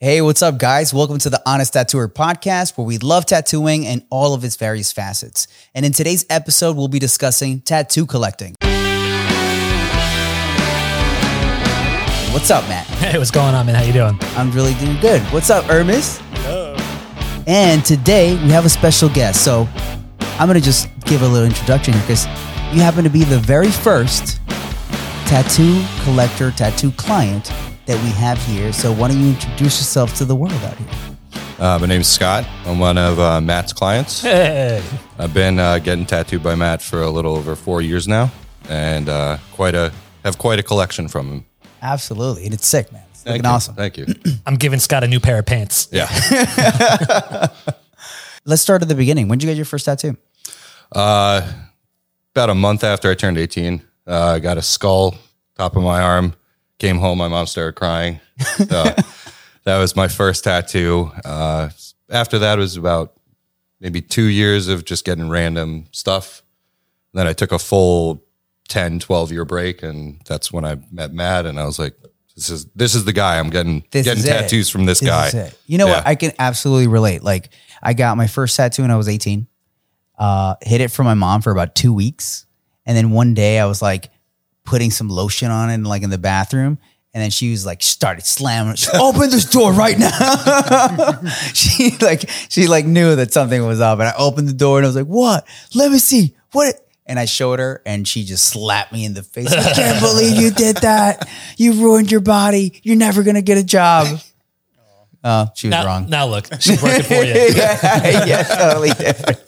Hey, what's up, guys? Welcome to the Honest Tattooer podcast, where we love tattooing and all of its various facets. And in today's episode, we'll be discussing tattoo collecting. What's up, Matt? Hey, what's going on, man? How you doing? I'm really doing good. What's up? Hello. And today we have a special guest. So I'm gonna just give a little introduction here because you happen to be the very first tattoo collector, tattoo client that we have here. So why don't you introduce yourself to the world out here? Uh, my name's Scott. I'm one of uh, Matt's clients. Hey, I've been uh, getting tattooed by Matt for a little over four years now, and uh, quite a have quite a collection from him. Absolutely, and it's sick, man. It's Thank looking you. awesome. Thank you. I'm giving Scott a new pair of pants. Yeah. Let's start at the beginning. When did you get your first tattoo? Uh, about a month after I turned 18, uh, I got a skull top of my arm. Came home, my mom started crying. So that was my first tattoo. Uh, after that was about maybe two years of just getting random stuff. Then I took a full 10, 12 year break, and that's when I met Matt, and I was like, this is this is the guy. I'm getting This getting is it. tattoos from this, guy. You know what? I can absolutely relate. Like, I got my first tattoo when I was 18. Uh, hid it from my mom for about two weeks, and then one day I was like putting some lotion on it, like in the bathroom. And then she was like, started slamming. She, Open this door right now. she like, she like knew that something was up, and I opened the door and I was like, "What? Let me see what." And I showed her, and she just slapped me in the face. I can't believe you did that. You ruined your body. You're never gonna get a job. Oh, she was Now, wrong. now look, she's working for you. yeah, yeah, totally different.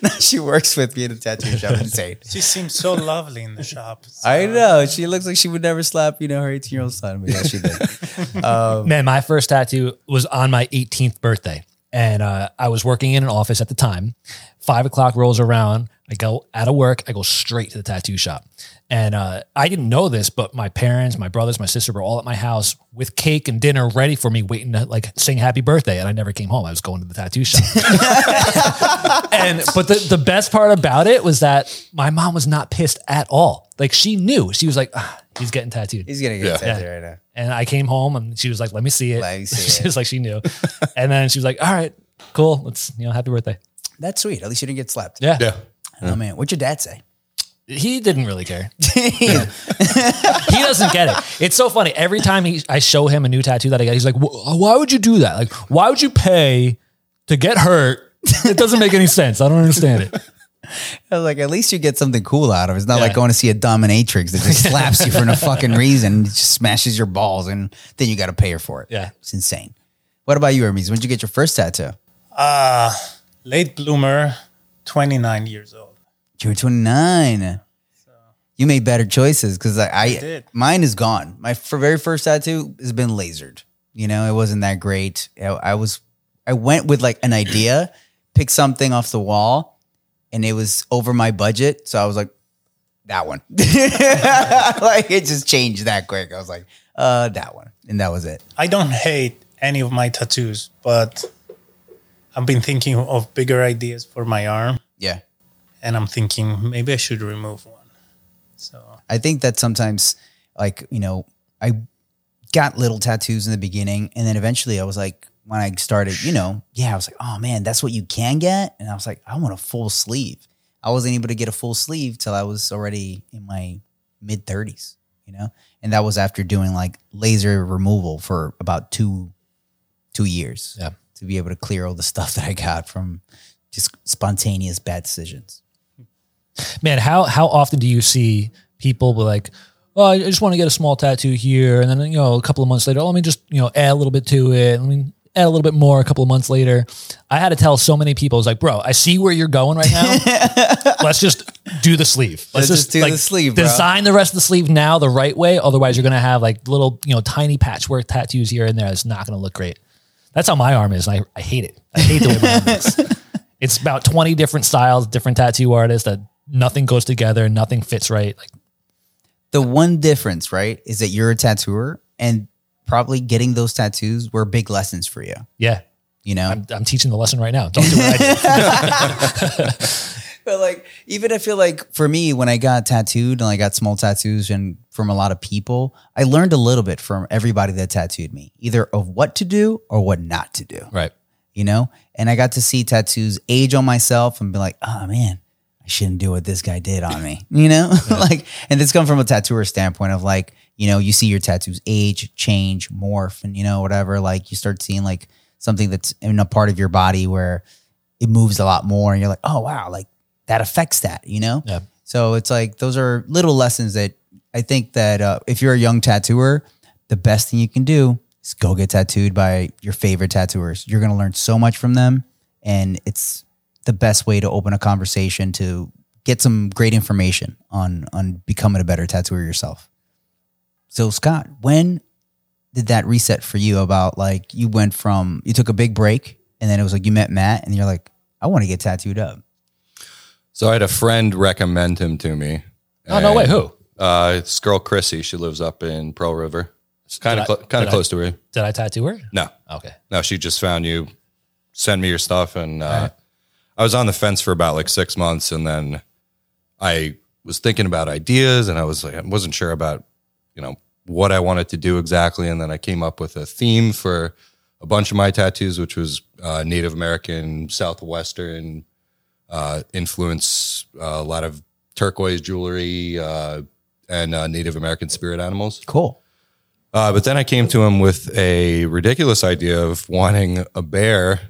Now she works with me in a tattoo shop. Insane. She seems so lovely in the shop. I know. She looks like she would never slap, you know, her 18 year old son. But yeah, she did. Man, my first tattoo was on my 18th birthday. And uh, I was working in an office at the time. Five o'clock rolls around. I go out of work. I go straight to the tattoo shop. And uh, I didn't know this, but my parents, my brothers, my sister were all at my house with cake and dinner ready for me, waiting to like sing happy birthday. And I never came home. I was going to the tattoo shop. and but the, the best part about it was that my mom was not pissed at all. Like she knew. She was like, ah, he's getting tattooed. He's going to get Yeah. tattoo right now. And I came home and she was like, let me see it. Let me see she it. was like, she knew. and then she was like, all right, cool. Let's, you know, happy birthday. That's sweet. At least you didn't get slapped. Yeah. Yeah. Oh, man. What'd your dad say? He didn't really care. he doesn't get it. It's so funny. Every time he, I show him a new tattoo that I got, he's like, why would you do that? Like, why would you pay to get hurt? It doesn't make any sense. I don't understand it. I was like, at least you get something cool out of it. It's not Yeah. like going to see a dominatrix that just slaps you for no fucking reason. It just smashes your balls and then you got to pay her for it. Yeah. It's insane. What about you, Hermes? When did you get your first tattoo? Uh, late bloomer, 29 years old. You were 29. You made better choices because I, I, did. mine is gone. My f- very first tattoo has been lasered. You know, it wasn't that great. I, I was, I went with like an idea, picked something off the wall, and it was over my budget. So I was like, that one. like it just changed that quick. I was like, uh, that one, and that was it. I don't hate any of my tattoos, but I've been thinking of bigger ideas for my arm, Yeah. And I'm thinking maybe I should remove one. So I think that sometimes, like, you know, I got little tattoos in the beginning. And then eventually I was like, when I started, you know, yeah, I was like, oh man, that's what you can get. And I was like, I want a full sleeve. I wasn't able to get a full sleeve till I was already in my mid 30s, you know? And that was after doing like laser removal for about two, two years. Yeah. To be able to clear all the stuff that I got from just spontaneous bad decisions. Man, how how often do you see people be like, "Oh, I just want to get a small tattoo here," and then you know, a couple of months later, oh, let me just you know add a little bit to it. Let me add a little bit more. A couple of months later, I had to tell so many people, "I was like, bro, I see where you're going right now. Let's just do the sleeve. Let's just do the sleeve, bro." Design the rest of the sleeve now the right way. Otherwise, you're gonna have like little you know tiny patchwork tattoos here and there. It's not gonna look great. That's how my arm is. And I, I hate it. I hate the way my arm looks. It's about 20 different styles, different tattoo artists that nothing goes together, nothing fits right. Like, the one difference, right, is that you're a tattooer and probably getting those tattoos were big lessons for you. yeah, You know, I'm, I'm teaching the lesson right now. Don't do what I did. but like even I feel like for me when I got tattooed and I got small tattoos and from a lot of people, I learned a little bit from everybody that tattooed me, either of what to do or what not to do. Right. You know? And I got to see tattoos age on myself and be like, oh man, I shouldn't do what this guy did on me. You know? like and this comes from a tattooer standpoint of like, you know, you see your tattoos age, change, morph, and you know, whatever. Like you start seeing like something that's in a part of your body where it moves a lot more and you're like, oh wow, like that affects that, you know? Yeah. So it's like those are little lessons that I think that uh, if you're a young tattooer, the best thing you can do is go get tattooed by your favorite tattooers. You're gonna learn so much from them, and it's the best way to open a conversation to get some great information on on becoming a better tattooer yourself. So Scott, when did that reset for you? About like you went from you took a big break, and then it was like you met Matt, and you're like, I want to get tattooed up. So I had a friend recommend him to me. Oh no way. Who? Uh, this girl Chrissy. She lives up in Pearl River. It's kind of Did I- cl- kind did of I- close to her. Did I tattoo her? No, Okay. no. She just found you. Send me your stuff, and uh, I was on the fence for about like six months, and then I was thinking about ideas, and I was like, I wasn't sure about you know what I wanted to do exactly, and then I came up with a theme for a bunch of my tattoos, which was uh, Native American, Southwestern uh, influence, uh, a lot of turquoise jewelry, uh, and uh, Native American spirit animals. Cool. Uh, but then I came to him with a ridiculous idea of wanting a bear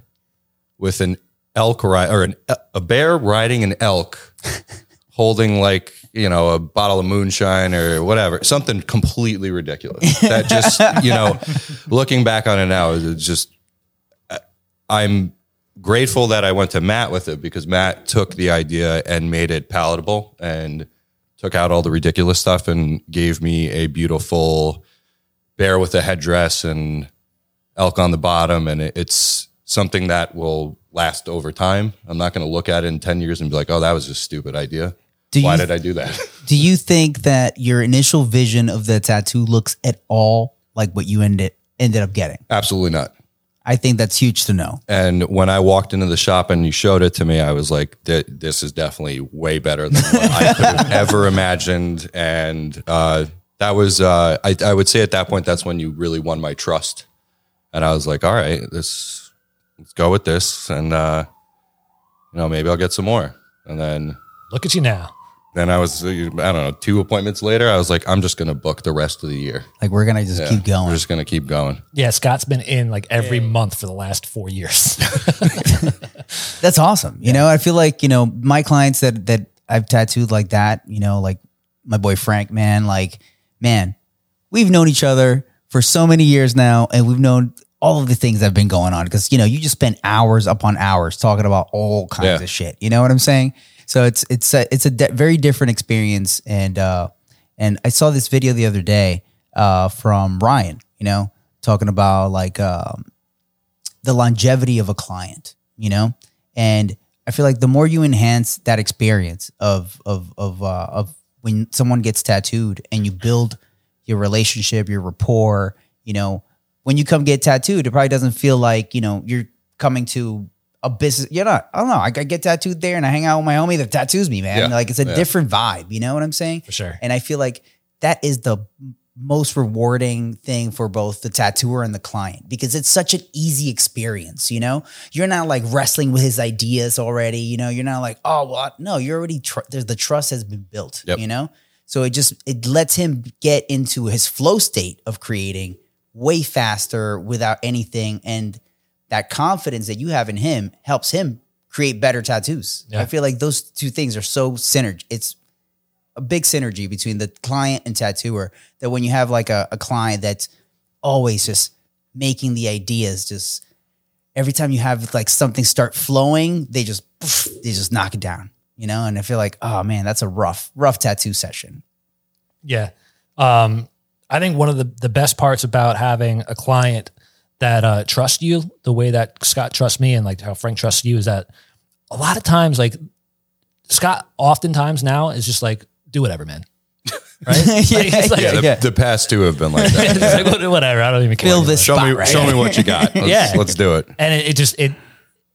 with an elk ri- or an, a bear riding an elk, holding like you know a bottle of moonshine or whatever, something completely ridiculous. That just you know, looking back on it now, is just I'm grateful that I went to Matt with it because Matt took the idea and made it palatable and took out all the ridiculous stuff and gave me a beautiful bear with a headdress and elk on the bottom. And it, it's something that will last over time. I'm not going to look at it in 10 years and be like, oh, that was a stupid idea. Do Why you did I do that? Do you think that your initial vision of the tattoo looks at all like what you ended ended up getting? Absolutely not. I think that's huge to know. And when I walked into the shop and you showed it to me, I was like, "This is definitely way better than what I could have ever imagined." And uh, that was, uh, I, I would say, at that point, that's when you really won my trust. And I was like, "All right, this, let's go with this, and uh, you know, maybe I'll get some more." And then, Look at you now. then I was, uh, I don't know, two appointments later, I was like, "I'm just going to book the rest of the year. Like we're gonna just keep going. We're just going to keep going." Yeah, Scott's been in like every month for the last four years. That's awesome. You know, I feel like you know my clients that that I've tattooed like that. You know, like my boy Frank. Man, like man, we've known each other for so many years now, and we've known all of the things that have been going on because you know you just spend hours upon hours talking about all kinds Yeah. of shit. You know what I'm saying? So it's it's a, it's a de- very different experience, and uh, and I saw this video the other day uh, from Ryan. You know, talking about like um, the longevity of a client, you know? And I feel like the more you enhance that experience of of of uh, of when someone gets tattooed and you build your relationship, your rapport, you know, when you come get tattooed, it probably doesn't feel like, you know, you're coming to a business. You're not, I don't know. I, I get tattooed there and I hang out with my homie that tattoos me, man. Yeah. Like it's a Yeah. different vibe. You know what I'm saying? For sure. And I feel like that is the most rewarding thing for both the tattooer and the client because it's such an easy experience, you know? You're not like wrestling with his ideas already, you know? You're not like, "Oh, well, no, you're already tr- there's the trust has been built, Yep. you know? So it just it lets him get into his flow state of creating way faster without anything and that confidence that you have in him helps him create better tattoos. Yeah. I feel like those two things are so synergy. It's a big synergy between the client and tattooer that when you have like a, a client that's always just making the ideas just every time you have like something start flowing they just they just knock it down you know and i feel like oh man that's a rough rough tattoo session Yeah. Um, I think one of the, the best parts about having a client that uh, trusts you the way that Scott trusts me and like how Frank trusts you is that a lot of times, like Scott oftentimes now is just like, do whatever, man. Right? Yeah, Like, Yeah, the, Yeah. the past two have been like that. like, whatever. I don't even care. Fill this show me, right show me what you got. Let's, Yeah. let's do it. and it, it just it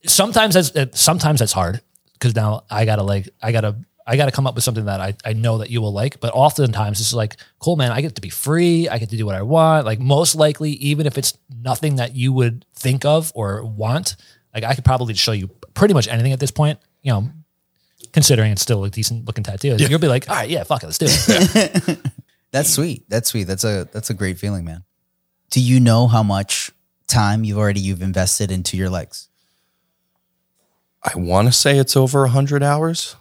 sometimes that's it, sometimes that's hard because now I gotta like I gotta I gotta come up with something that I, I know that you will like. But oftentimes it's like, cool man, I get to be free, I get to do what I want. Like most likely, even if it's nothing that you would think of or want, like I could probably show you pretty much anything at this point, you know, considering it's still a decent looking tattoo. You'll be like, all right, yeah, fuck it, let's do it. That's sweet. That's sweet. That's a that's a great feeling, man. Do you know how much time you've already you've invested into your legs? I want to say it's over a 100 hours.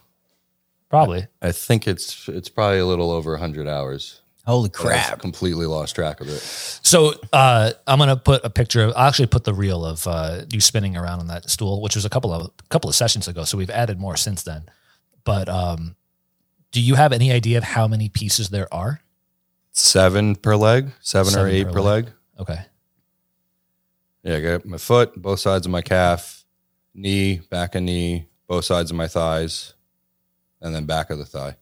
Probably. I think it's it's probably a little over 100 hours. Holy But I've crap. completely lost track of it. So uh, I'm gonna put a picture. Of, I'll actually put the reel of uh, you spinning around on that stool, which was a couple of a couple of sessions ago. So we've added more since then. But um, do you have any idea of how many pieces there are? Seven per leg, seven, or eight per per leg. leg. Okay. Yeah, I got my foot, both sides of my calf, knee, back of knee, both sides of my thighs, and then back of the thigh.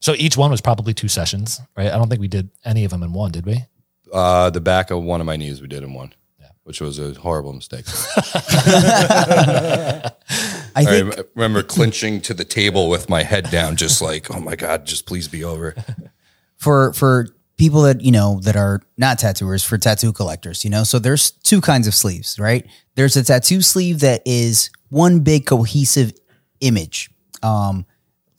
So each one was probably two sessions, right? I don't think we did any of them in one, did we? Uh, the back of one of my knees we did in one, Yeah. which was a horrible mistake. I I think rem- remember clinching to the table with my head down, just like, oh my God, just please be over. for for people that you know that are not tattooers for tattoo collectors you know so there's two kinds of sleeves right there's a tattoo sleeve that is one big cohesive image um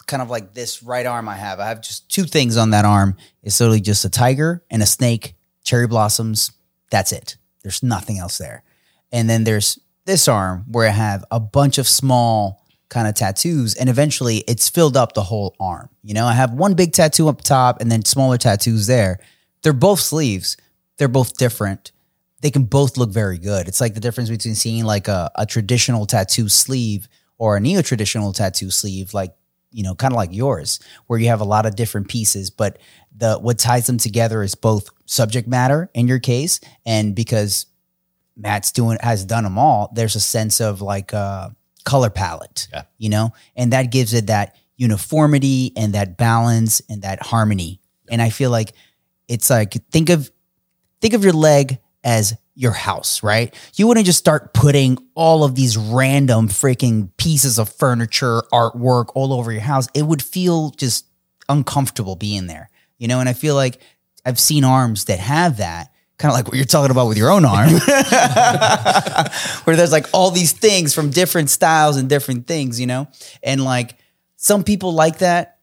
kind of like this right arm i have i have just two things on that arm it's literally just a tiger and a snake cherry blossoms that's it there's nothing else there and then there's this arm where I have a bunch of small kind of tattoos, and eventually it's filled up the whole arm. You know, I have one big tattoo up top and then smaller tattoos there. They're both sleeves, they're both different. They can both look very good. It's like the difference between seeing like a, a traditional tattoo sleeve or a neo traditional tattoo sleeve, like, you know, kind of like yours, where you have a lot of different pieces, but the what ties them together is both subject matter in your case, and because Matt's doing has done them all. There's a sense of like uh color palette, Yeah. you know, and that gives it that uniformity and that balance and that harmony. And I feel like it's like think of think of your leg as your house, right? You wouldn't just start putting all of these random freaking pieces of furniture, artwork all over your house. It would feel just uncomfortable being there, you know? And I feel like I've seen arms that have that, kind of like what you're talking about with your own arm, where there's like all these things from different styles and different things, you know? And like some people like that.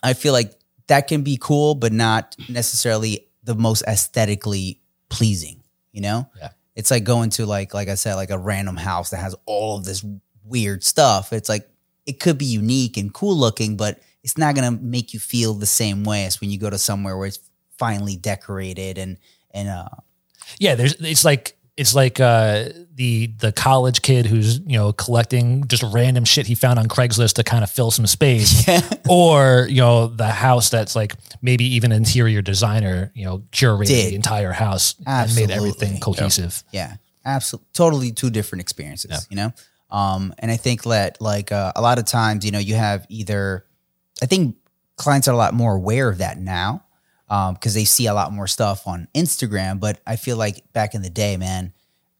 I feel like that can be cool, but not necessarily the most aesthetically pleasing, you know? Yeah. It's like going to like, like I said, like a random house that has all of this weird stuff. It's like it could be unique and cool looking, but it's not gonna make you feel the same way as when you go to somewhere where it's finely decorated and and uh Yeah, there's it's like it's like uh, the the college kid who's you know collecting just random shit he found on Craigslist to kind of fill some space, or you know the house that's like maybe even interior designer you know curated Did. the entire house and made everything cohesive. Yeah, absolutely, totally two different experiences. You know, um, and I think that like uh, a lot of times, you know, you have either. I think clients are a lot more aware of that now Um, because they see a lot more stuff on Instagram. But I feel like back in the day, man,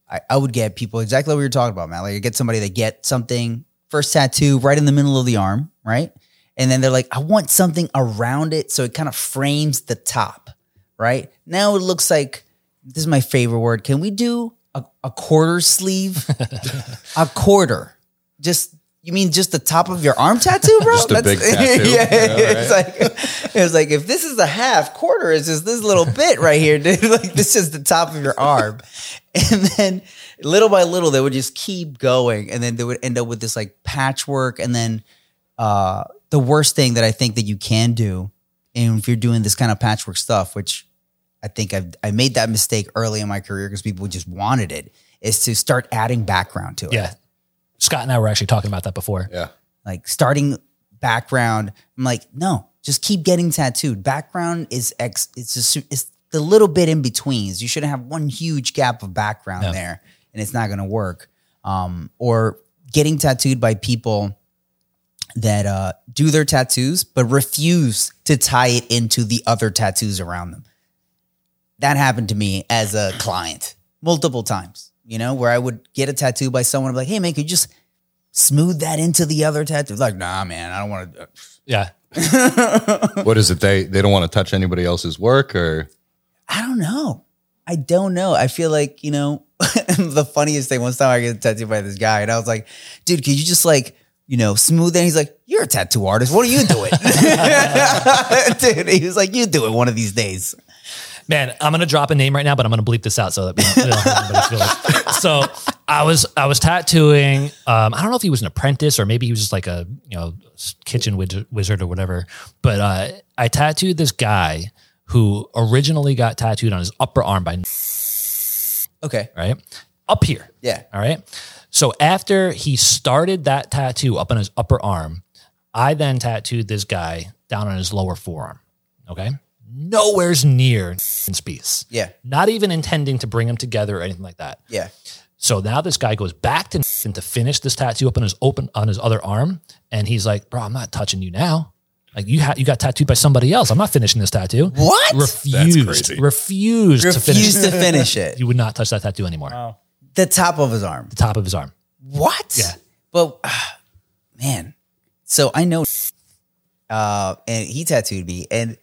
I, I would get people exactly what you're talking about, man. Like I get somebody that get something first tattoo right in the middle of the arm, right, and then they're like, I want something around it so it kind of frames the top, right? Now it looks like this is my favorite word. Can we do a, a quarter sleeve? a quarter. Just you mean just the top of your arm tattoo, bro? Just a big tattoo? yeah, Yeah, it's like it's like if this is a half quarter, it's just this little bit right here, dude. Like this is the top of your arm, and then little by little they would just keep going, and then they would end up with this like patchwork, and then uh, the worst thing that I think that you can do, and if you're doing this kind of patchwork stuff, which I think I've I made that mistake early in my career because people just wanted it, is to start adding background to it. Yeah, Scott and I were actually talking about that before. Yeah. Like starting background. I'm like, no, just keep getting tattooed. Background is X. It's just it's the little bit in betweens. You shouldn't have one huge gap of background Yeah. there, and it's not going to work. Um, or getting tattooed by people that uh, do their tattoos but refuse to tie it into the other tattoos around them. That happened to me as a client multiple times. You know, where I would get a tattoo by someone, and be like, "Hey, man, could you just smooth that into the other tattoo. Like, nah, man, I don't want to. Yeah. what is it? They they don't want to touch anybody else's work, or I don't know. I don't know. I feel like, you know, the funniest thing, one time I get tattooed by this guy and I was like, dude, could you just like, you know, smooth it? And he's like, you're a tattoo artist. What are you doing? dude, he was like, you do it one of these days. Man, I'm gonna drop a name right now, but I'm gonna bleep this out so that we don't, we don't hurt anybody's feelings. So I was I was tattooing. Um, I don't know if he was an apprentice or maybe he was just like a you know kitchen wizard, wizard or whatever. But uh, I tattooed this guy who originally got tattooed on his upper arm by Okay. right up here. Yeah. All right. So after he started that tattoo up on his upper arm, I then tattooed this guy down on his lower forearm. Okay. Nowhere's near in space. Yeah. Not even intending to bring them together or anything like that. Yeah. So now this guy goes back to to finish this tattoo up on his open on his other arm, and he's like, "Bro, I'm not touching you now. Like you ha- you got tattooed by somebody else. I'm not finishing this tattoo. What? Refused. crazy. Refused, to finish. Refused to finish it. You would not touch that tattoo anymore. Wow. The top of his arm. The top of his arm. What? Yeah. Well, man. So I know, uh, and he tattooed me, and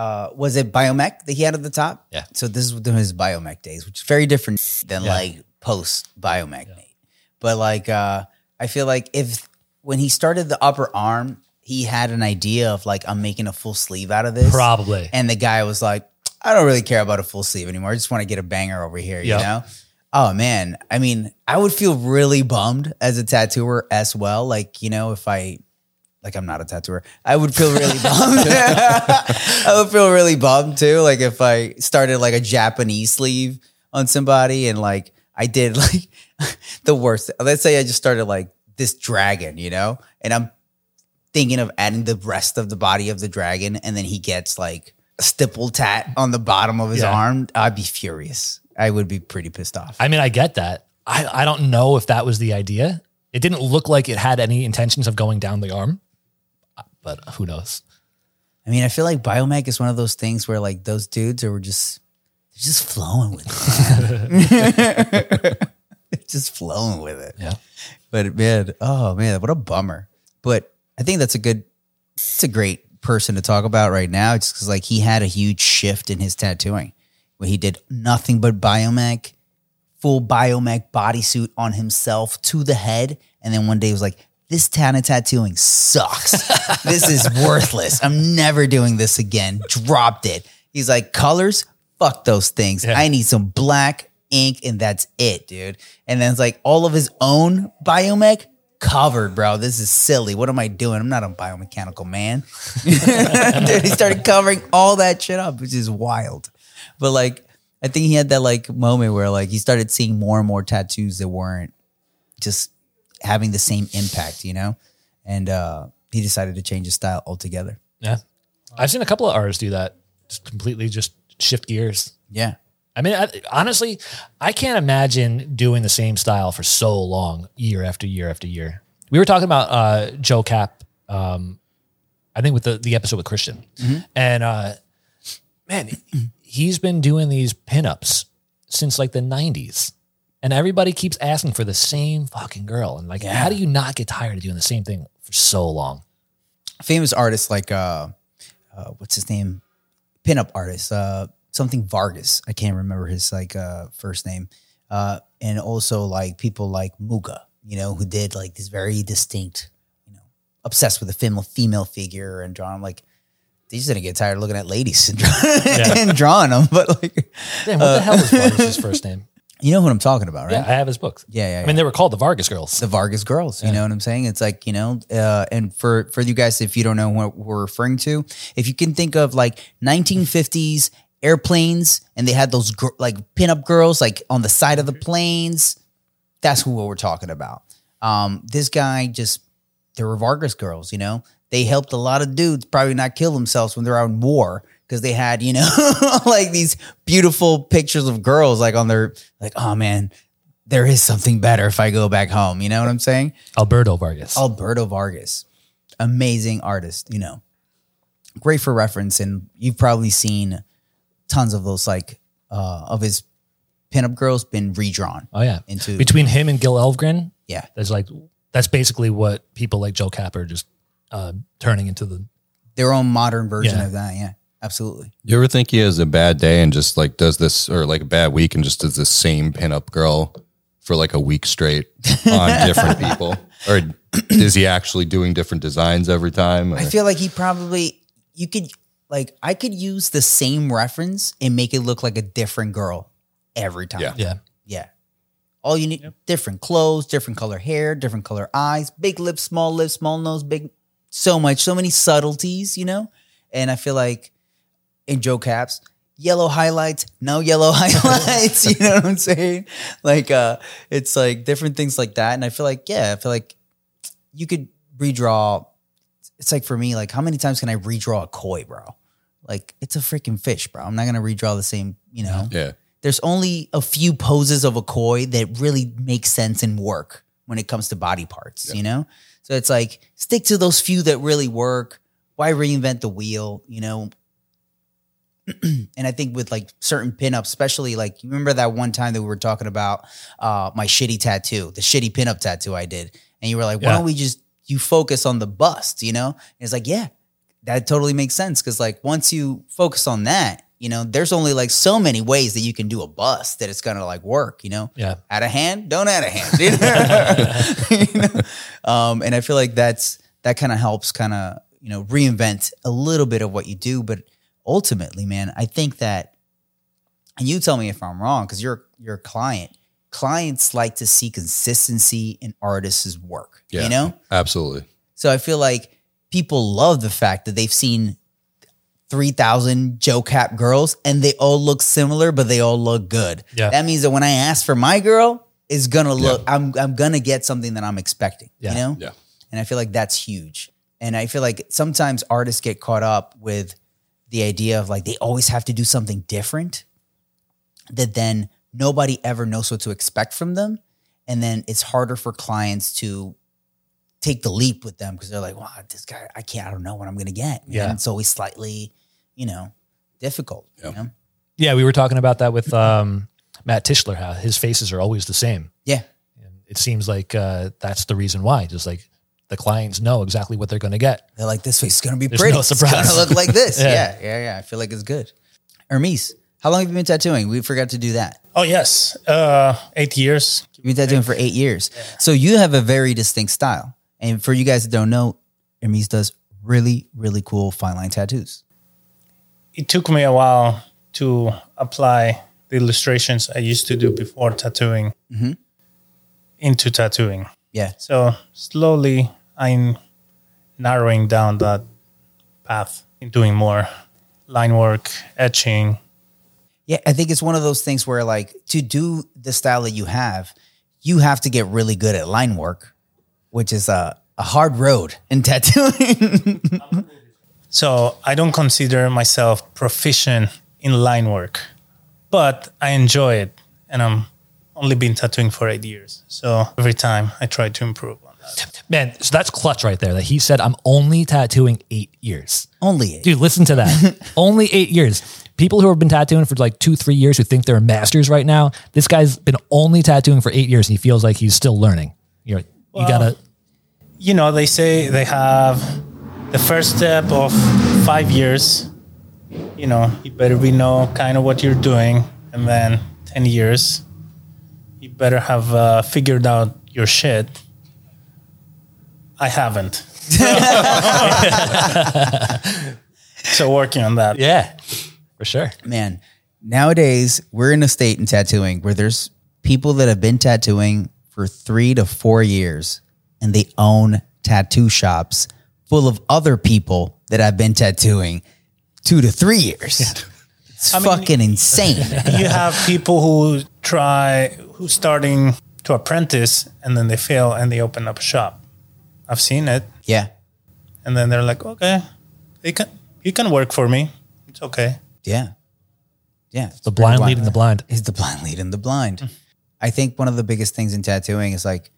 uh, was it Biomech that he had at the top? Yeah. So this is during his Biomech days, which is very different than Yeah. like post Biomech. Nate. But like, uh, I feel like if when he started the upper arm, he had an idea of like, I'm making a full sleeve out of this. Probably. And the guy was like, I don't really care about a full sleeve anymore. I just want to get a banger over here, Yep. you know? Oh man. I mean, I would feel really bummed as a tattooer as well. Like, you know, if I like I'm not a tattooer, I would feel really bummed. I would feel really bummed too. Like if I started like a Japanese sleeve on somebody and like I did like the worst. Let's say I just started like this dragon, you know, and I'm thinking of adding the rest of the body of the dragon, and then he gets like a stipple tat on the bottom of his Yeah. arm. I'd be furious. I would be pretty pissed off. I mean, I get that. I, I don't know if that was the idea. It didn't look like it had any intentions of going down the arm, but who knows? I mean, I feel like Biomech is one of those things where like those dudes are just they're just flowing with it. just flowing with it. Yeah. But man, oh man, what a bummer. But I think that's a good it's a great person to talk about right now just because like he had a huge shift in his tattooing where he did nothing but biomech full biomech bodysuit on himself to the head and then one day he was like this kind of tattooing sucks. This is worthless. I'm never doing this again. Dropped it. He's like colors? Fuck those things. Yeah. i need some black ink and that's it dude. And then it's like all of his own biomech? Covered bro. This is silly. What am i doing? I'm not a biomechanical man. Dude he started covering all that shit up which is wild. But like i think he had that like moment where like he started seeing more and more tattoos that weren't just having the same impact you know and uh he decided to change his style altogether Yeah. I've seen a couple of artists do that. Just completely just shift gears. yeah I mean, I, honestly, I can't imagine doing the same style for so long, year after year after year. We were talking about uh, Joe Cap, um, I think with the, the episode with Christian, and uh, man, he's been doing these pinups since like the '90s, and everybody keeps asking for the same fucking girl. And like, how do you not get tired of doing the same thing for so long? famous artists like uh, uh what's his name pinup artist uh something vargas i can't remember his like uh first name uh and also like people like Mucha you know who did like this very distinct you know obsessed with a female female figure and drawing like they just didn't get tired of looking at ladies and, draw- and drawing them but like Damn, what the hell is Vargas' first name? You know what i'm talking about right Yeah, I have his books. Yeah, yeah, I mean, they were called the Vargas girls. the Vargas girls. You know what I'm saying? It's like you know, uh, and for for you guys, if you don't know what we're referring to, if you can think of like 1950s airplanes, and they had those gr- like pinup girls like on the side of the planes. That's who we're talking about. Um, this guy just they were Vargas girls. You know, they helped a lot of dudes probably not kill themselves when they're out in war because they had you know like these beautiful pictures of girls like on their like oh man there is something better if I go back home. You know what I'm saying? Alberto Vargas. Alberto Vargas, amazing artist, you know, great for reference. And you've probably seen tons of those, like, uh, of his pinup girls been redrawn. Oh yeah, Into- between him and Gil Elvgren, Yeah. there's like that's basically what people like Joe Cap are just uh, turning into the. Their own modern version Yeah. of that. Yeah, absolutely. You ever think he has a bad day and just like does this or like a bad week and just does the same pinup girl for like a week straight on different people? Or is he actually doing different designs every time? Or- I feel like he probably you could like I could use the same reference and make it look like a different girl every time. Yeah. Yeah. Yeah. All you need different clothes, different color hair, different color eyes, big lips, small lips, small nose, big so much, so many subtleties, you know? And I feel like in Joe Caps, yellow highlights, no yellow highlights, you know what I'm saying? Like uh it's like different things like that. And I feel like, yeah, I feel like you could redraw it's like for me, like how many times can I redraw a koi, bro? Like it's a freaking fish, bro. I'm not gonna redraw the same, you know yeah. there's only a few poses of a koi that really make sense and work when it comes to body parts, you know? So it's like stick to those few that really work. Why reinvent the wheel, you know? and I think with like certain pinups, especially like you remember that one time that we were talking about uh my shitty tattoo, the shitty pinup tattoo I did. And you were like, why Yeah. don't we just you focus on the bust, you know? And it's like, yeah, that totally makes sense because like once you focus on that you know there's only like so many ways that you can do a bust that it's gonna like work you know Yeah. Out of hand don't add a hand? You know? um and i feel like that's that kind of helps kind of you know reinvent a little bit of what you do but ultimately man i think that and you tell me if i'm wrong because you're you're a client clients like to see consistency in artists' work Yeah. you know Absolutely. so I feel like people love the fact that they've seen 3,000 Joe Cap girls and they all look similar, but they all look good. Yeah. That means that when I ask for my girl, it's gonna look, I'm, I'm gonna get something that I'm expecting, Yeah. you know? Yeah. And I feel like that's huge. And I feel like sometimes artists get caught up with the idea of like they always have to do something different that then nobody ever knows what to expect from them. And then it's harder for clients to take the leap with them because they're like, wow, this guy, I can't, I don't know what I'm going to get. Yeah. And it's always slightly, you know, difficult. You know? Yeah. We were talking about that with um, Matt Tischler, how his faces are always the same. Yeah. And it seems like uh, that's the reason why. Just like the clients know exactly what they're going to get. They're like, this face is going to be There's pretty. no It's surprise. going to look like this. Yeah. yeah. yeah. Yeah. I feel like it's good. Hermes, how long have you been tattooing? We forgot to do that. Oh yes, uh, eight years. You've been tattooing for eight years. So you have a very distinct style. And for you guys that don't know, Hermes does really, really cool fine line tattoos. It took me a while to apply the illustrations I used to do before tattooing into tattooing. Yeah. So slowly, I'm narrowing down that path in doing more line work, etching. Yeah, I think it's one of those things where like to do the style that you have, you have to get really good at line work, which is a, a hard road in tattooing. So I don't consider myself proficient in line work, but I enjoy it, and I'm only been tattooing for eight years. So every time I try to improve. Man, so that's clutch right there that he said, I'm only tattooing eight years. Only eight. Dude, listen to that. only eight years. People who have been tattooing for like two, three years who think they're masters right now, this guy's been only tattooing for eight years and he feels like he's still learning. You're, you gotta, You know, they say they have the first step of five years. You know, you better be know kind of what you're doing, and then ten years, you better have uh, figured out your shit. I haven't. so working on that. yeah, for sure. Man, nowadays we're in a state in tattooing where there's people that have been tattooing for three to four years and they own tattoo shops full of other people that have been tattooing two to three years. It's mean- fucking insane. you have people who try who starting to apprentice and then they fail and they open up a shop. I've seen it, yeah. and then they're like, okay, they can you can work for me. It's okay. Yeah. Yeah. The blind leading the blind. is the blind leading the blind. I think one of the biggest things in tattooing is like,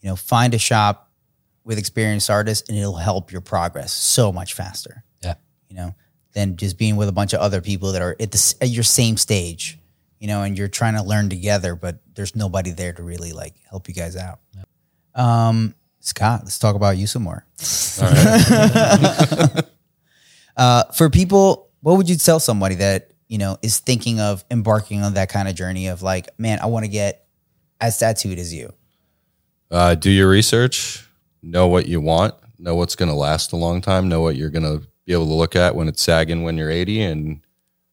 you know, find a shop with experienced artists and it'll help your progress so much faster, Yeah. you know, than just being with a bunch of other people that are at, the, at your same stage, you know, and you're trying to learn together, but there's nobody there to really like help you guys out. Um, Scott, let's talk about you some more. uh, for people, what would you tell somebody that you know is thinking of embarking on that kind of journey of like, man, I want to get as tattooed as you? Uh, do your research, know what you want, know what's going to last a long time, know what you're going to be able to look at when it's sagging when you're 80 and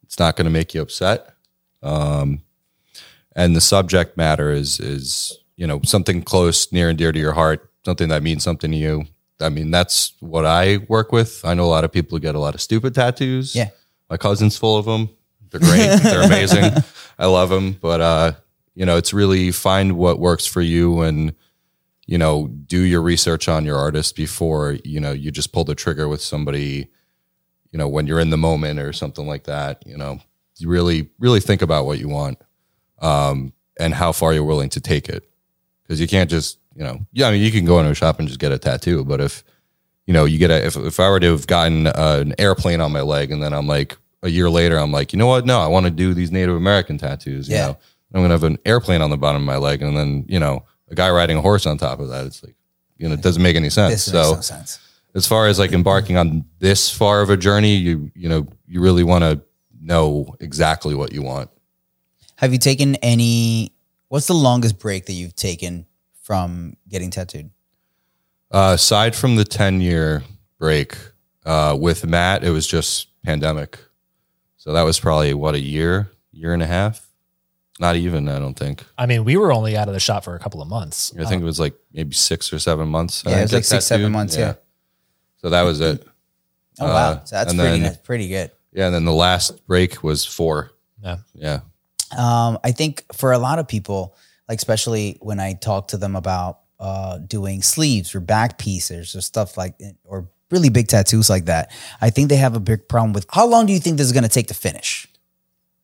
it's not going to make you upset. Um, and the subject matter is, is, you know, something close, near and dear to your heart, something that means something to you. I mean, that's what I work with. I know a lot of people who get a lot of stupid tattoos. Yeah. My cousin's full of them. They're great. They're amazing. I love them. But, uh, you know, it's really find what works for you and, you know, do your research on your artist before, you know, you just pull the trigger with somebody, you know, when you're in the moment or something like that, you know, you really, really think about what you want um, and how far you're willing to take it. Cause you can't just, you know, yeah, I mean, you can go into a shop and just get a tattoo, but if, you know, you get a, if, if I were to have gotten uh, an airplane on my leg and then I'm like, a year later, I'm like, you know what? No, I want to do these Native American tattoos. You Yeah. know, I'm going to have an airplane on the bottom of my leg and then, you know, a guy riding a horse on top of that. It's like, you know, it doesn't make any sense. So no sense. as far as like embarking on this far of a journey, you, you know, you really want to know exactly what you want. Have you taken any? What's the longest break that you've taken from getting tattooed? Uh, aside from the 10 year break, uh, with Matt, it was just pandemic. So that was probably what a year, year and a half. Not even, I don't think. I mean, we were only out of the shop for a couple of months. I think it was like maybe six or seven months. Yeah, it was like six, seven months, yeah. So that was it. Oh wow, Uh, so that's pretty then- that's pretty good. Yeah. And then the last break was four. Yeah. Yeah. Um, I think for a lot of people, like especially when I talk to them about uh, doing sleeves or back pieces or stuff like or really big tattoos like that, I think they have a big problem with how long do you think this is going to take to finish?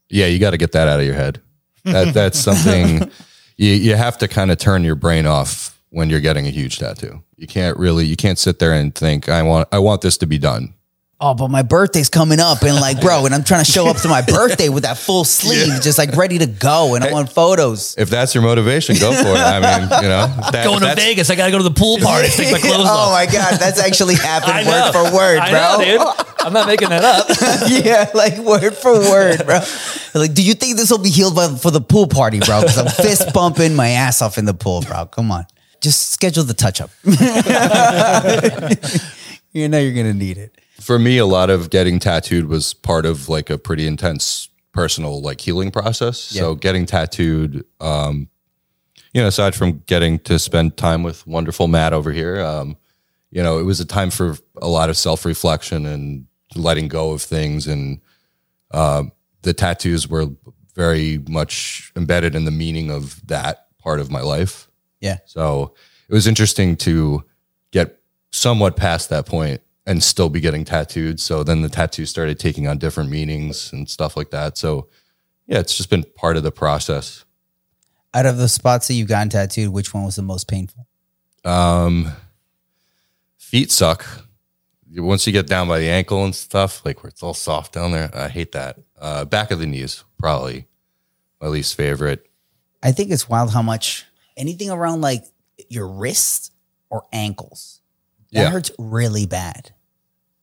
Yeah. You got to get that out of your head. That, that's something you, you have to kind of turn your brain off when you're getting a huge tattoo. You can't really, you can't sit there and think, I want, I want this to be done. Oh, but my birthday's coming up, and like, bro, and I'm trying to show up to my birthday with that full sleeve, just like ready to go, and I want photos. If that's your motivation, go for it. I mean, you know, that, Going to Vegas, I got to go to the pool party. Take my clothes oh off. my god, that's actually happened I word for word, I bro. know, dude. I'm not making that up. yeah, like word for word, bro. Like, do you think this will be healed by, for the pool party, bro? Because I'm fist bumping my ass off in the pool, bro. Come on, just schedule the touch up. you know you're gonna need it. For me, a lot of getting tattooed was part of like a pretty intense personal like healing process. So getting tattooed, um, you know, aside from getting to spend time with wonderful Matt over here, um, you know, it was a time for a lot of self reflection and letting go of things. And uh, the tattoos were very much embedded in the meaning of that part of my life. Yeah, So it was interesting to get somewhat past that point and still be getting tattooed. So then the tattoos started taking on different meanings and stuff like that. So yeah, it's just been part of the process. out of the spots that you've gotten tattooed, which one was the most painful? Um, feet suck. Once you get down by the ankle and stuff, like where it's all soft down there, I hate that. Uh, back of the knees, probably my least favorite. I think it's wild how much anything around like your wrist or ankles that Yeah. hurts really bad.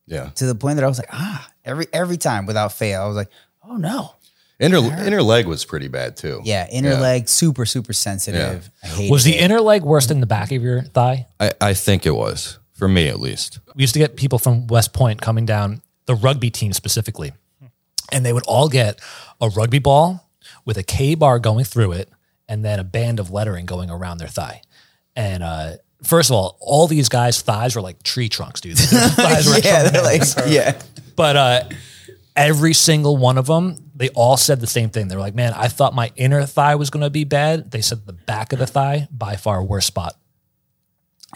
Yeah. to the point that I was like, ah, every every time without fail, I was like, oh no. Inner, inner leg was pretty bad too. Yeah, inner Yeah. leg, super, super sensitive. I hate Was the it. inner leg worse than the back of your thigh? I, I think it was for me at least. we used to get people from West Point coming down, the rugby team specifically, and they would all get a rugby ball with a K bar going through it and then a band of lettering going around their thigh. And uh, first of all, all these guys' thighs were like tree trunks, dude. Their thighs were yeah, they're like, yeah. but uh, every single one of them, they all said the same thing. They were like, "Man, I thought my inner thigh was going to be bad." They said the back of the thigh by far worst spot.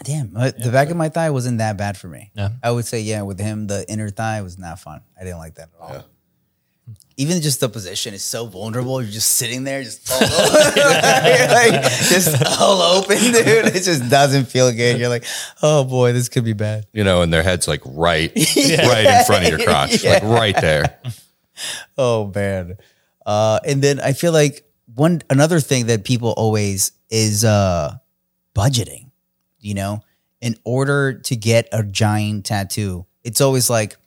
Damn, my- the back of my thigh wasn't that bad for me. Yeah. I would say, yeah, with him, the inner thigh was not fun. I didn't like that at all. Even just the position is so vulnerable. You're just sitting there, just all You're like, just all open, dude. It just doesn't feel good. You're like, oh boy, this could be bad. you know, and their head's like right, right in front of your crotch, like right there. Oh man. Uh, and then I feel like one another thing that people always is uh budgeting, you know, in order to get a giant tattoo, it's always like,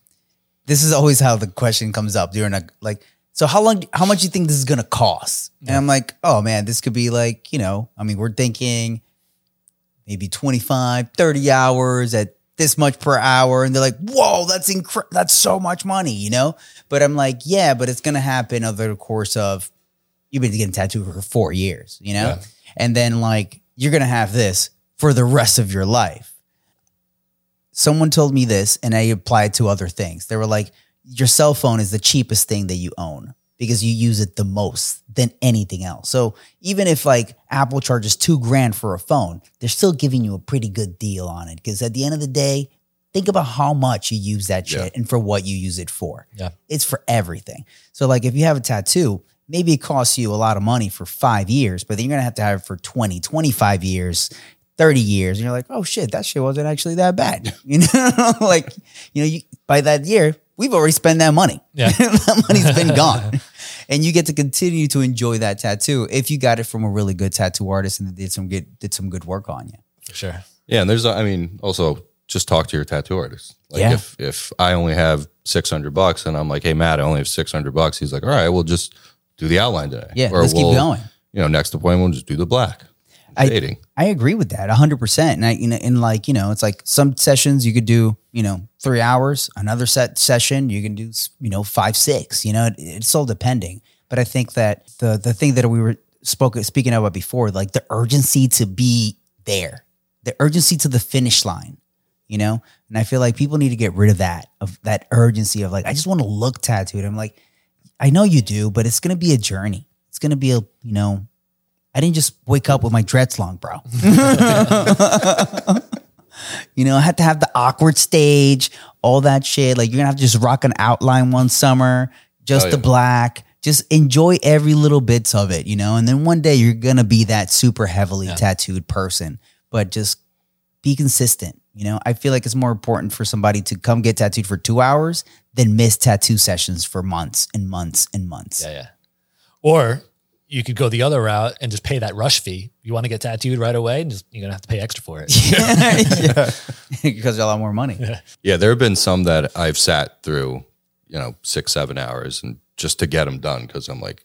this is always how the question comes up during a like. So how long? How much do you think this is gonna cost? And I'm like, oh man, this could be like, you know, I mean, we're thinking maybe 25, 30 hours at this much per hour. And they're like, whoa, that's incredible. That's so much money, you know? But I'm like, yeah, but it's going to happen over the course of, you've been getting tattooed for four years, you know? Yeah. And then like, you're going to have this for the rest of your life. Someone told me this and I applied to other things. They were like, your cell phone is the cheapest thing that you own because you use it the most than anything else. So even if like Apple charges two grand for a phone, they're still giving you a pretty good deal on it. Because at the end of the day, think about how much you use that shit Yeah. and for what you use it for. Yeah. It's for everything. So like if you have a tattoo, maybe it costs you a lot of money for five years, but then you're gonna have to have it for 20, 25 years. 30 years and you're like, oh shit, that shit wasn't actually that bad. You know, like, you know, you by that year, we've already spent that money. Yeah. that money's been gone. And you get to continue to enjoy that tattoo if you got it from a really good tattoo artist and did some good did some good work on you. For sure. Yeah, and there's, I mean, also just talk to your tattoo artist. Like Yeah. if if I only have six hundred bucks and I'm like, hey Matt, I only have six hundred bucks. He's like, all right, we'll just do the outline today. Yeah, Or let's keep we'll, going. You know, next appointment we'll just do the black I- I agree with that 100%. And I, you know, in like, you know, it's like some sessions you could do, you know, three hours, another set session, you can do, you know, five, six, you know, it, it's all depending. But I think that the, the thing that we were spoke, speaking about before, like the urgency to be there, the urgency to the finish line, you know? And I feel like people need to get rid of that, of that urgency of like, I just want to look tattooed. I'm like, I know you do, but it's going to be a journey. It's going to be a, you know, I didn't just wake up with my dreads long, bro. you know, I had to have the awkward stage, all that shit. Like you're gonna have to just rock an outline one summer, just Oh, the black. Just enjoy every little bits of it, you know. And then one day you're gonna be that super heavily tattooed person, but just be consistent. You know, I feel like it's more important for somebody to come get tattooed for two hours than miss tattoo sessions for months and months and months. Yeah, yeah. Or you could go the other route and just pay that rush fee. You want to get tattooed right away, and just you're gonna have to pay extra for it. yeah. because a lot more money. Yeah, there have been some that I've sat through, you know, six, seven hours and just to get them done because I'm like,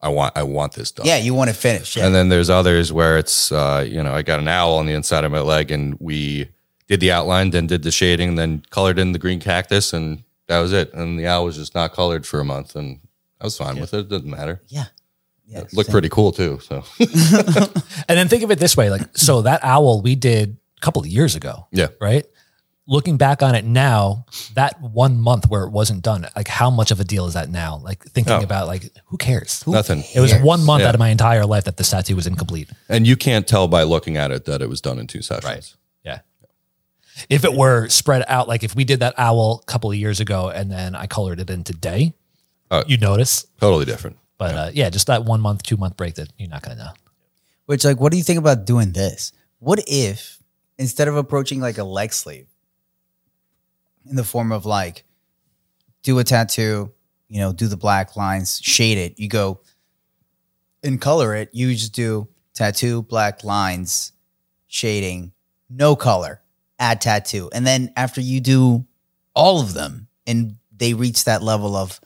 I want, I want this done. Yeah, you want to finish. Yeah. And then there's others where it's, uh, you know, I got an owl on the inside of my leg and we did the outline, then did the shading, then colored in the green cactus, and that was it. And the owl was just not colored for a month, and I was fine with it. It doesn't matter. yeah. Yeah. It looked pretty cool too. So And then think of it this way: like, so that owl we did a couple of years ago, yeah, right? Looking back on it now, that one month where it wasn't done, like how much of a deal is that now? Like thinking Oh. about like who cares? Who- nothing. It was one month Yeah. out of my entire life that the tattoo was incomplete. And you can't tell by looking at it that it was done in two sessions. Right. Yeah. If it were spread out, like if we did that owl a couple of years ago and then I colored it in today, Uh, you'd notice. Totally different. But uh, yeah, just that one month, two month break that you're not going to know. Which, like, what do you think about doing this? What if instead of approaching like a leg sleeve in the form of like do a tattoo, you know, do the black lines, shade it, you go and color it, you just do tattoo, black lines, shading, no color, add tattoo. And then after you do all of them and they reach that level of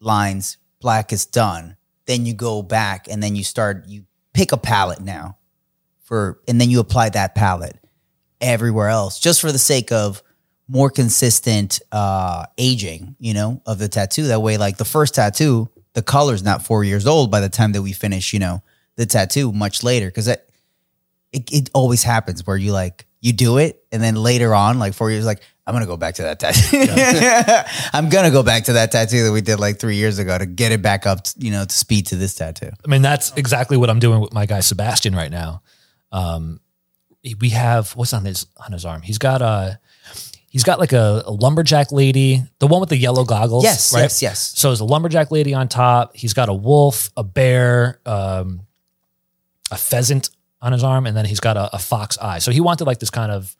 lines, black is done, then you go back and then you start, you pick a palette now for, and then you apply that palette everywhere else just for the sake of more consistent uh aging, you know, of the tattoo. That way, like the first tattoo, the color's not four years old by the time that we finish, you know, the tattoo much later. Cause that it, it always happens where you like you do it and then later on, like four years, like, I'm gonna go back to that tattoo. I'm gonna go back to that tattoo that we did like three years ago to get it back up, you know, to speed to this tattoo. I mean, that's exactly what I'm doing with my guy Sebastian right now. Um, we have what's on his on his arm. He's got a he's got like a, a lumberjack lady, the one with the yellow goggles. Yes, right? yes, yes. So there's a lumberjack lady on top. He's got a wolf, a bear, um, a pheasant on his arm, and then he's got a, a fox eye. So he wanted like this kind of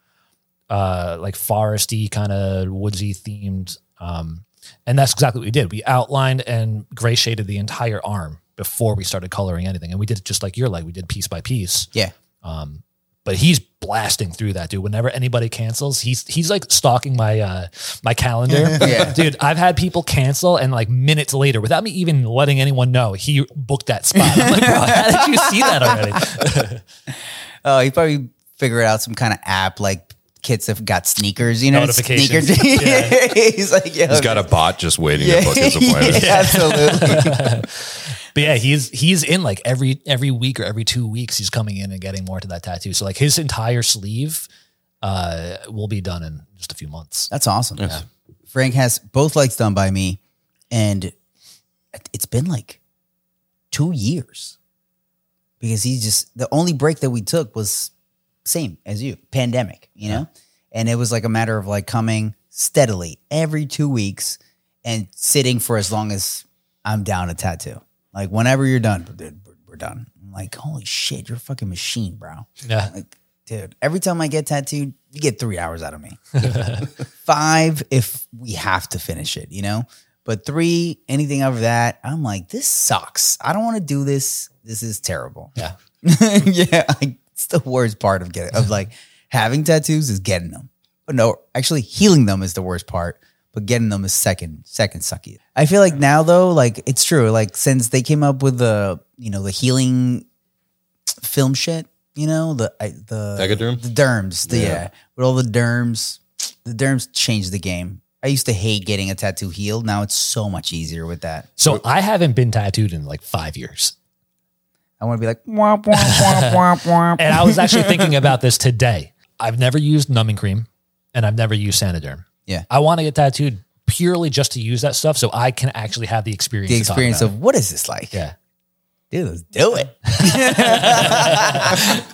uh, like foresty, kind of woodsy themed. Um, and that's exactly what we did. We outlined and gray shaded the entire arm before we started coloring anything, and we did it just like your leg. We did piece by piece. Yeah. Um, but he's blasting through that dude. Whenever anybody cancels, he's he's like stalking my uh my calendar. Yeah. dude, I've had people cancel and like minutes later, without me even letting anyone know, he booked that spot. I'm like, bro, how did you see that already? Oh, he probably figured out some kind of app like kids have got sneakers, you know, Notifications. sneakers. Yeah. He's like, yeah, He's got a bot just waiting to book his appointment. absolutely. But yeah, he's he's in like every every week or every two weeks, he's coming in and getting more to that tattoo. So like his entire sleeve uh will be done in just a few months. That's awesome. Frank has both legs done by me, and it's been like two years because he just the only break that we took was same as you pandemic, you know, and it was like a matter of like coming steadily every two weeks and sitting for as long as I'm down a tattoo. Like whenever you're done, dude, we're, we're done. I'm like, holy shit, you're a fucking machine, bro. Yeah. Like, dude, every time I get tattooed, you get three hours out of me. Five if we have to finish it, you know? But three, anything over that, I'm like, this sucks. I don't want to do this. This is terrible. Yeah. yeah. I, it's the worst part of getting of like having tattoos is getting them. But no, actually healing them is the worst part. But getting them is second, second sucky. I feel like now though, like it's true. Like since they came up with the, you know, the healing film shit, you know, the I, the Tegaderm? the derms, the, yeah. Yeah. with all the derms, the derms changed the game. I used to hate getting a tattoo healed. Now it's so much easier with that. So I haven't been tattooed in like five years. I want to be like, womp, womp, womp, womp, womp. And I was actually thinking about this today. I've never used numbing cream and I've never used Saniderm. Yeah. I want to get tattooed purely just to use that stuff so I can actually have the experience. the experience of what is this like? yeah. Dude, let's do it.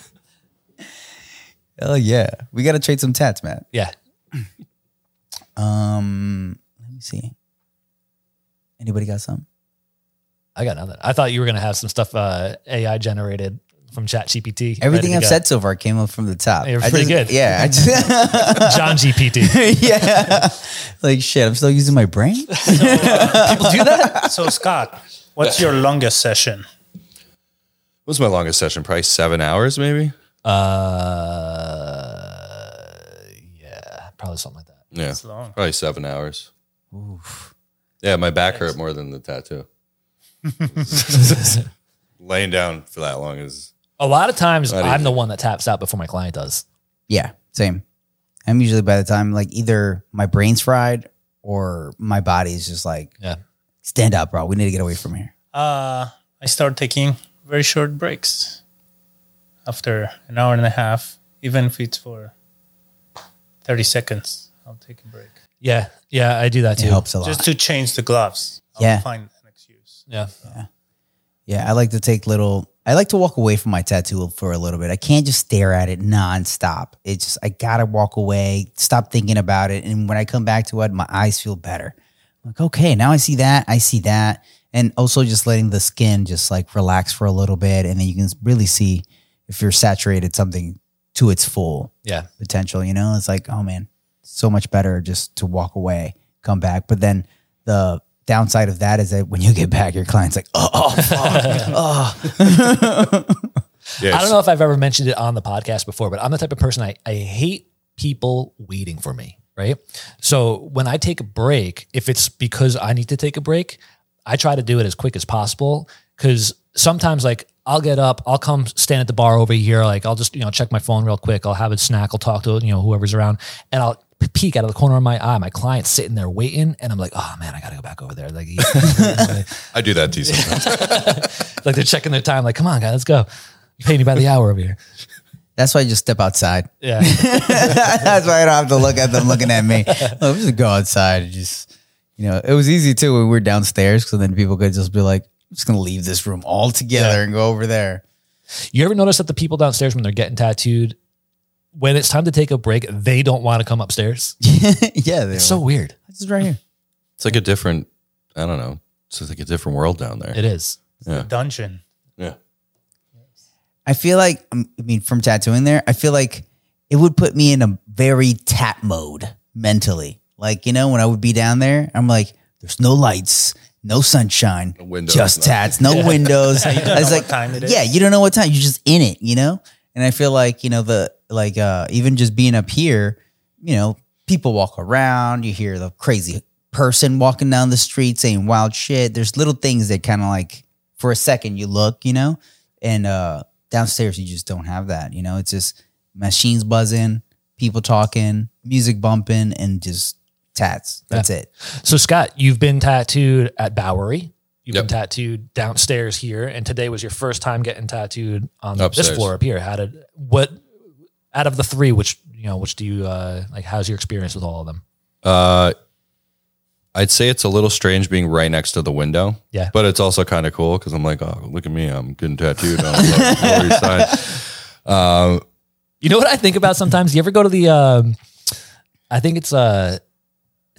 Hell yeah. We got to trade some tats, man. Yeah. Um, let me see. Anybody got some? I got nothing. I thought you were going to have some stuff uh, AI generated from Chat GPT. Everything I've said so far came up from the top. You're I pretty just- good. Yeah. I just, John GPT. yeah. Like shit, I'm still using my brain. People do that? So Scott, what's your longest session? What was my longest session? Probably seven hours, maybe. Uh, yeah, probably something like that. Yeah, long. probably seven hours. Oof. Yeah, my back hurt more than the tattoo. Laying down for that long is A lot of times Not I'm easy. the one that taps out before my client does. yeah, same. I'm usually by the time like either my brain's fried or my body's just like, Yeah. stand up, bro. We need to get away from here. Uh, I start taking very short breaks after an hour and a half, even if it's for 30 seconds. I'll take a break Yeah. Yeah. I do that It too. helps a lot. just to change the gloves. I'll Yeah. find excuse. Yeah. Yeah, I like to take little. I like to walk away from my tattoo for a little bit. I can't just stare at it nonstop. It's just I gotta walk away, stop thinking about it, and when I come back to it, my eyes feel better. I'm like, okay, now I see that, I see that, and also just letting the skin just like relax for a little bit, and then you can really see if you're saturated something to its full Yeah. potential. You know, it's like, oh man, so much better just to walk away, come back. But then the downside of that is that when you get back, your client's like, oh, oh fuck. Oh. yeah. I don't know if I've ever mentioned it on the podcast before, but I'm the type of person I, I hate people waiting for me. Right. So when I take a break, if it's because I need to take a break, I try to do it as quick as possible. Cause sometimes like I'll get up, I'll come stand at the bar over here. Like I'll just, you know, check my phone real quick. I'll have a snack. I'll talk to, you know, whoever's around and I'll peek out of the corner of my eye. My client's sitting there waiting. And I'm like, oh man, I got to go back over there. Like, I do that to you sometimes. like they're checking their time. Like, come on, guy, let's go. You pay me by the hour over here. That's why you just step outside. Yeah. That's why I don't have to look at them looking at me. Oh, just go outside. and Just, you know, it was easy too when we were downstairs because then people could just be like, I'm just going to leave this room altogether Yeah. and go over there. You ever notice that the people downstairs when they're getting tattooed, when it's time to take a break, they don't want to come upstairs? yeah. They're It's so like, weird. this is right here. It's like a different. I don't know. It's like a different world down there. It is. Yeah. Dungeon. Yeah. I feel like um, I mean from tattooing there, I feel like it would put me in a very tap mode mentally. Like, you know, when I would be down there, I'm like, there's no lights, no sunshine, windows, just no- tats, no windows. you don't I was know like, what time it is. Yeah, you don't know what time. You're just in it, you know? And I feel like, you know, the like uh even just being up here, you know, people walk around, you hear the crazy person walking down the street saying wild shit. There's little things that kind of like for a second you look, you know, and uh downstairs you just don't have that, you know. It's just machines buzzing, people talking, music bumping, and just tats. That's it. So Scott, you've been tattooed at Bowery. You've Yep. been tattooed downstairs here, and today was your first time getting tattooed on this floor up here. How did what out of the three? Which you know, which do you uh, like? How's your experience with all of them? Uh, I'd say it's a little strange being right next to the window. Yeah. But it's also kind of cool because I'm like, oh, look at me. I'm getting tattooed on the Lower East Side. You know what I think about sometimes? You ever go to the? Um, I think it's a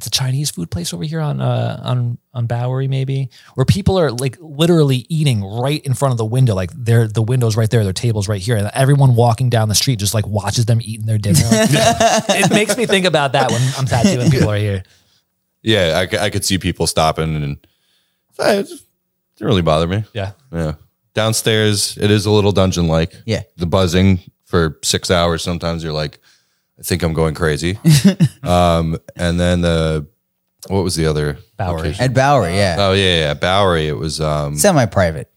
it's a Chinese food place over here on uh, on on Bowery maybe, where people are like literally eating right in front of the window. Like they're the windows right there, their tables right here, and everyone walking down the street just like watches them eating their dinner. Like, it makes me think about that when I'm tattooing people are here. Yeah, I could see people stopping and eh, it didn't really bother me. Yeah. Yeah. Downstairs, it is a little dungeon like. Yeah. The buzzing for six hours. Sometimes you're like, I think I'm going crazy. um, and then the, what was the other? Bowery. location? At Bowery, yeah. Oh, yeah, yeah. Bowery. It was, um, Semi private.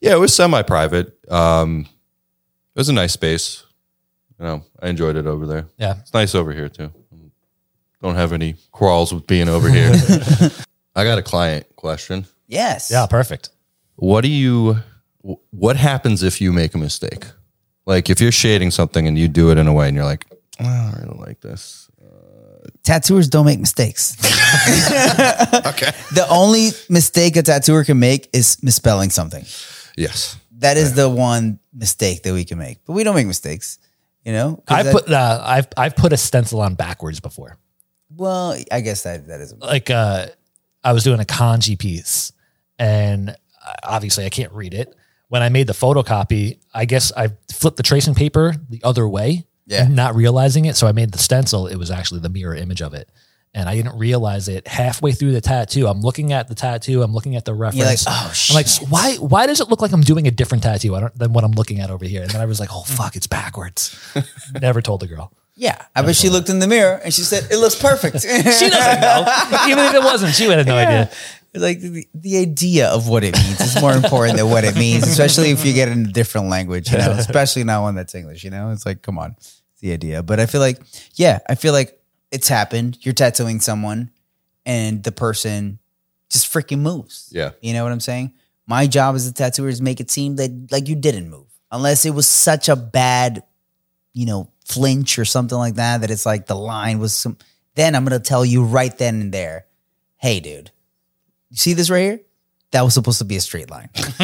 yeah, it was semi private. Um, it was a nice space. You know, I enjoyed it over there. Yeah. It's nice over here too. Don't have any quarrels with being over here. I got a client question. Yes. Yeah. Perfect. What do you wh- what happens if you make a mistake? Like if you're shading something and you do it in a way and you're like, "Oh, I don't really like this. Tattooers don't make mistakes. Okay. the only mistake a tattooer can make is misspelling something. Yes. That is the one mistake that we can make. But we don't make mistakes, you know? 'Cause I've that- put uh, I've I've put a stencil on backwards before. well, I guess that that is like uh I was doing a kanji piece and uh, obviously I can't read it. When I made the photocopy, I guess I flipped the tracing paper the other way, Yeah. not realizing it. So I made the stencil. It was actually the mirror image of it. And I didn't realize it halfway through the tattoo. I'm looking at the tattoo. I'm looking at the reference. Like, oh, I'm like, why? Why does it look like I'm doing a different tattoo than what I'm looking at over here? And then I was like, oh fuck, it's backwards. Never told the girl. Yeah. I bet she looked in the mirror and she said, it looks perfect. She doesn't know. Even if it wasn't, she would have no idea. Like the, the idea of what it means is more important than what it means, especially if you get in a different language, you know, especially not one that's English, you know, it's like, come on, it's the idea. But I feel like, yeah, I feel like it's happened. You're tattooing someone and the person just freaking moves. Yeah. You know what I'm saying? My job as a tattooer is make it seem that like you didn't move unless it was such a bad, you know, flinch or something like that, that it's like the line was some, then I'm going to tell you right then and there, hey, dude, you see this right here? That was supposed to be a straight line.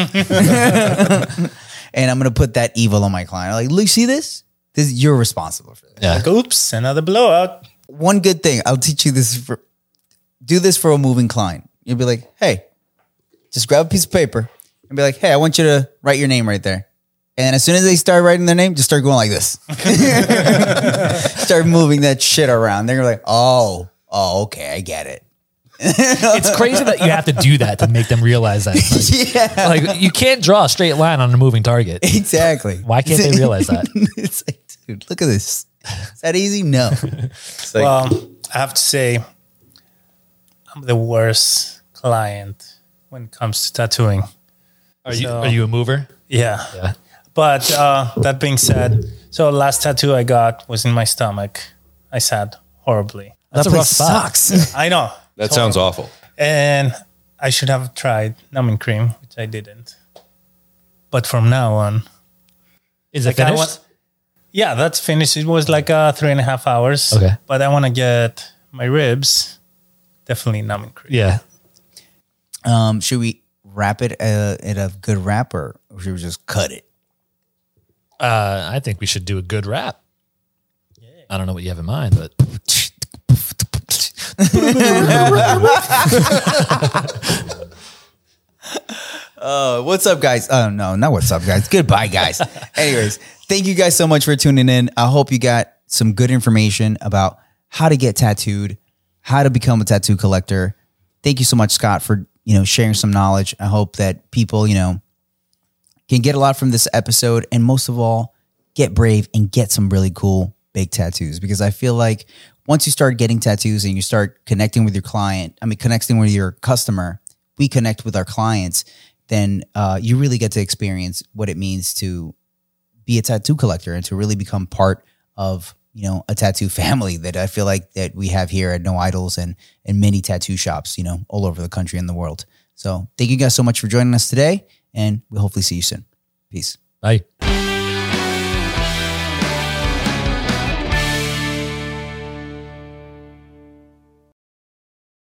and I'm gonna put that evil on my client. Like, look, see this? This you're responsible for this. Yeah. Like, oops, another blowout. One good thing, I'll teach you this for do this for a moving client. You'll be like, hey, just grab a piece of paper and be like, hey, I want you to write your name right there. And as soon as they start writing their name, just start going like this. start moving that shit around. They're like, oh, oh, okay, I get it. It's crazy that you have to do that to make them realize that. Like, yeah, like, you can't draw a straight line on a moving target. exactly. Why can't they realize that? it's like, dude, look at this. Is that easy? No. It's like, Well, I have to say, I'm the worst client when it comes to tattooing. Are you So- are you a mover? Yeah. Yeah. But uh, that being said, so last tattoo I got was in my stomach. I sad horribly. That's that a rough place spot. sucks. I know. That sounds awful. And I should have tried numbing cream, which I didn't. But from now on, Is it Like, I finished? want- yeah, that's finished. It was like uh, three and a half hours. Okay. But I want to get my ribs definitely numbing cream. yeah. um, should we wrap it uh, at a good wrap or should we just cut it? Uh, I think we should do a good rap. I don't know what you have in mind, but Uh, what's up, guys? Oh no, not what's up, guys. Goodbye, guys. Anyways, thank you guys so much for tuning in. I hope you got some good information about how to get tattooed, how to become a tattoo collector. Thank you so much, Scott, for you know sharing some knowledge. I hope that people you know can get a lot from this episode, and most of all, get brave and get some really cool big tattoos because I feel like once you start getting tattoos and you start connecting with your client, I mean, connecting with your customer, we connect with our clients, then uh, you really get to experience what it means to be a tattoo collector and to really become part of you know a tattoo family that I feel like that we have here at No Idols and and many tattoo shops you know all over the country and the world. So thank you guys so much for joining us today, and we'll hopefully see you soon. Peace. Bye.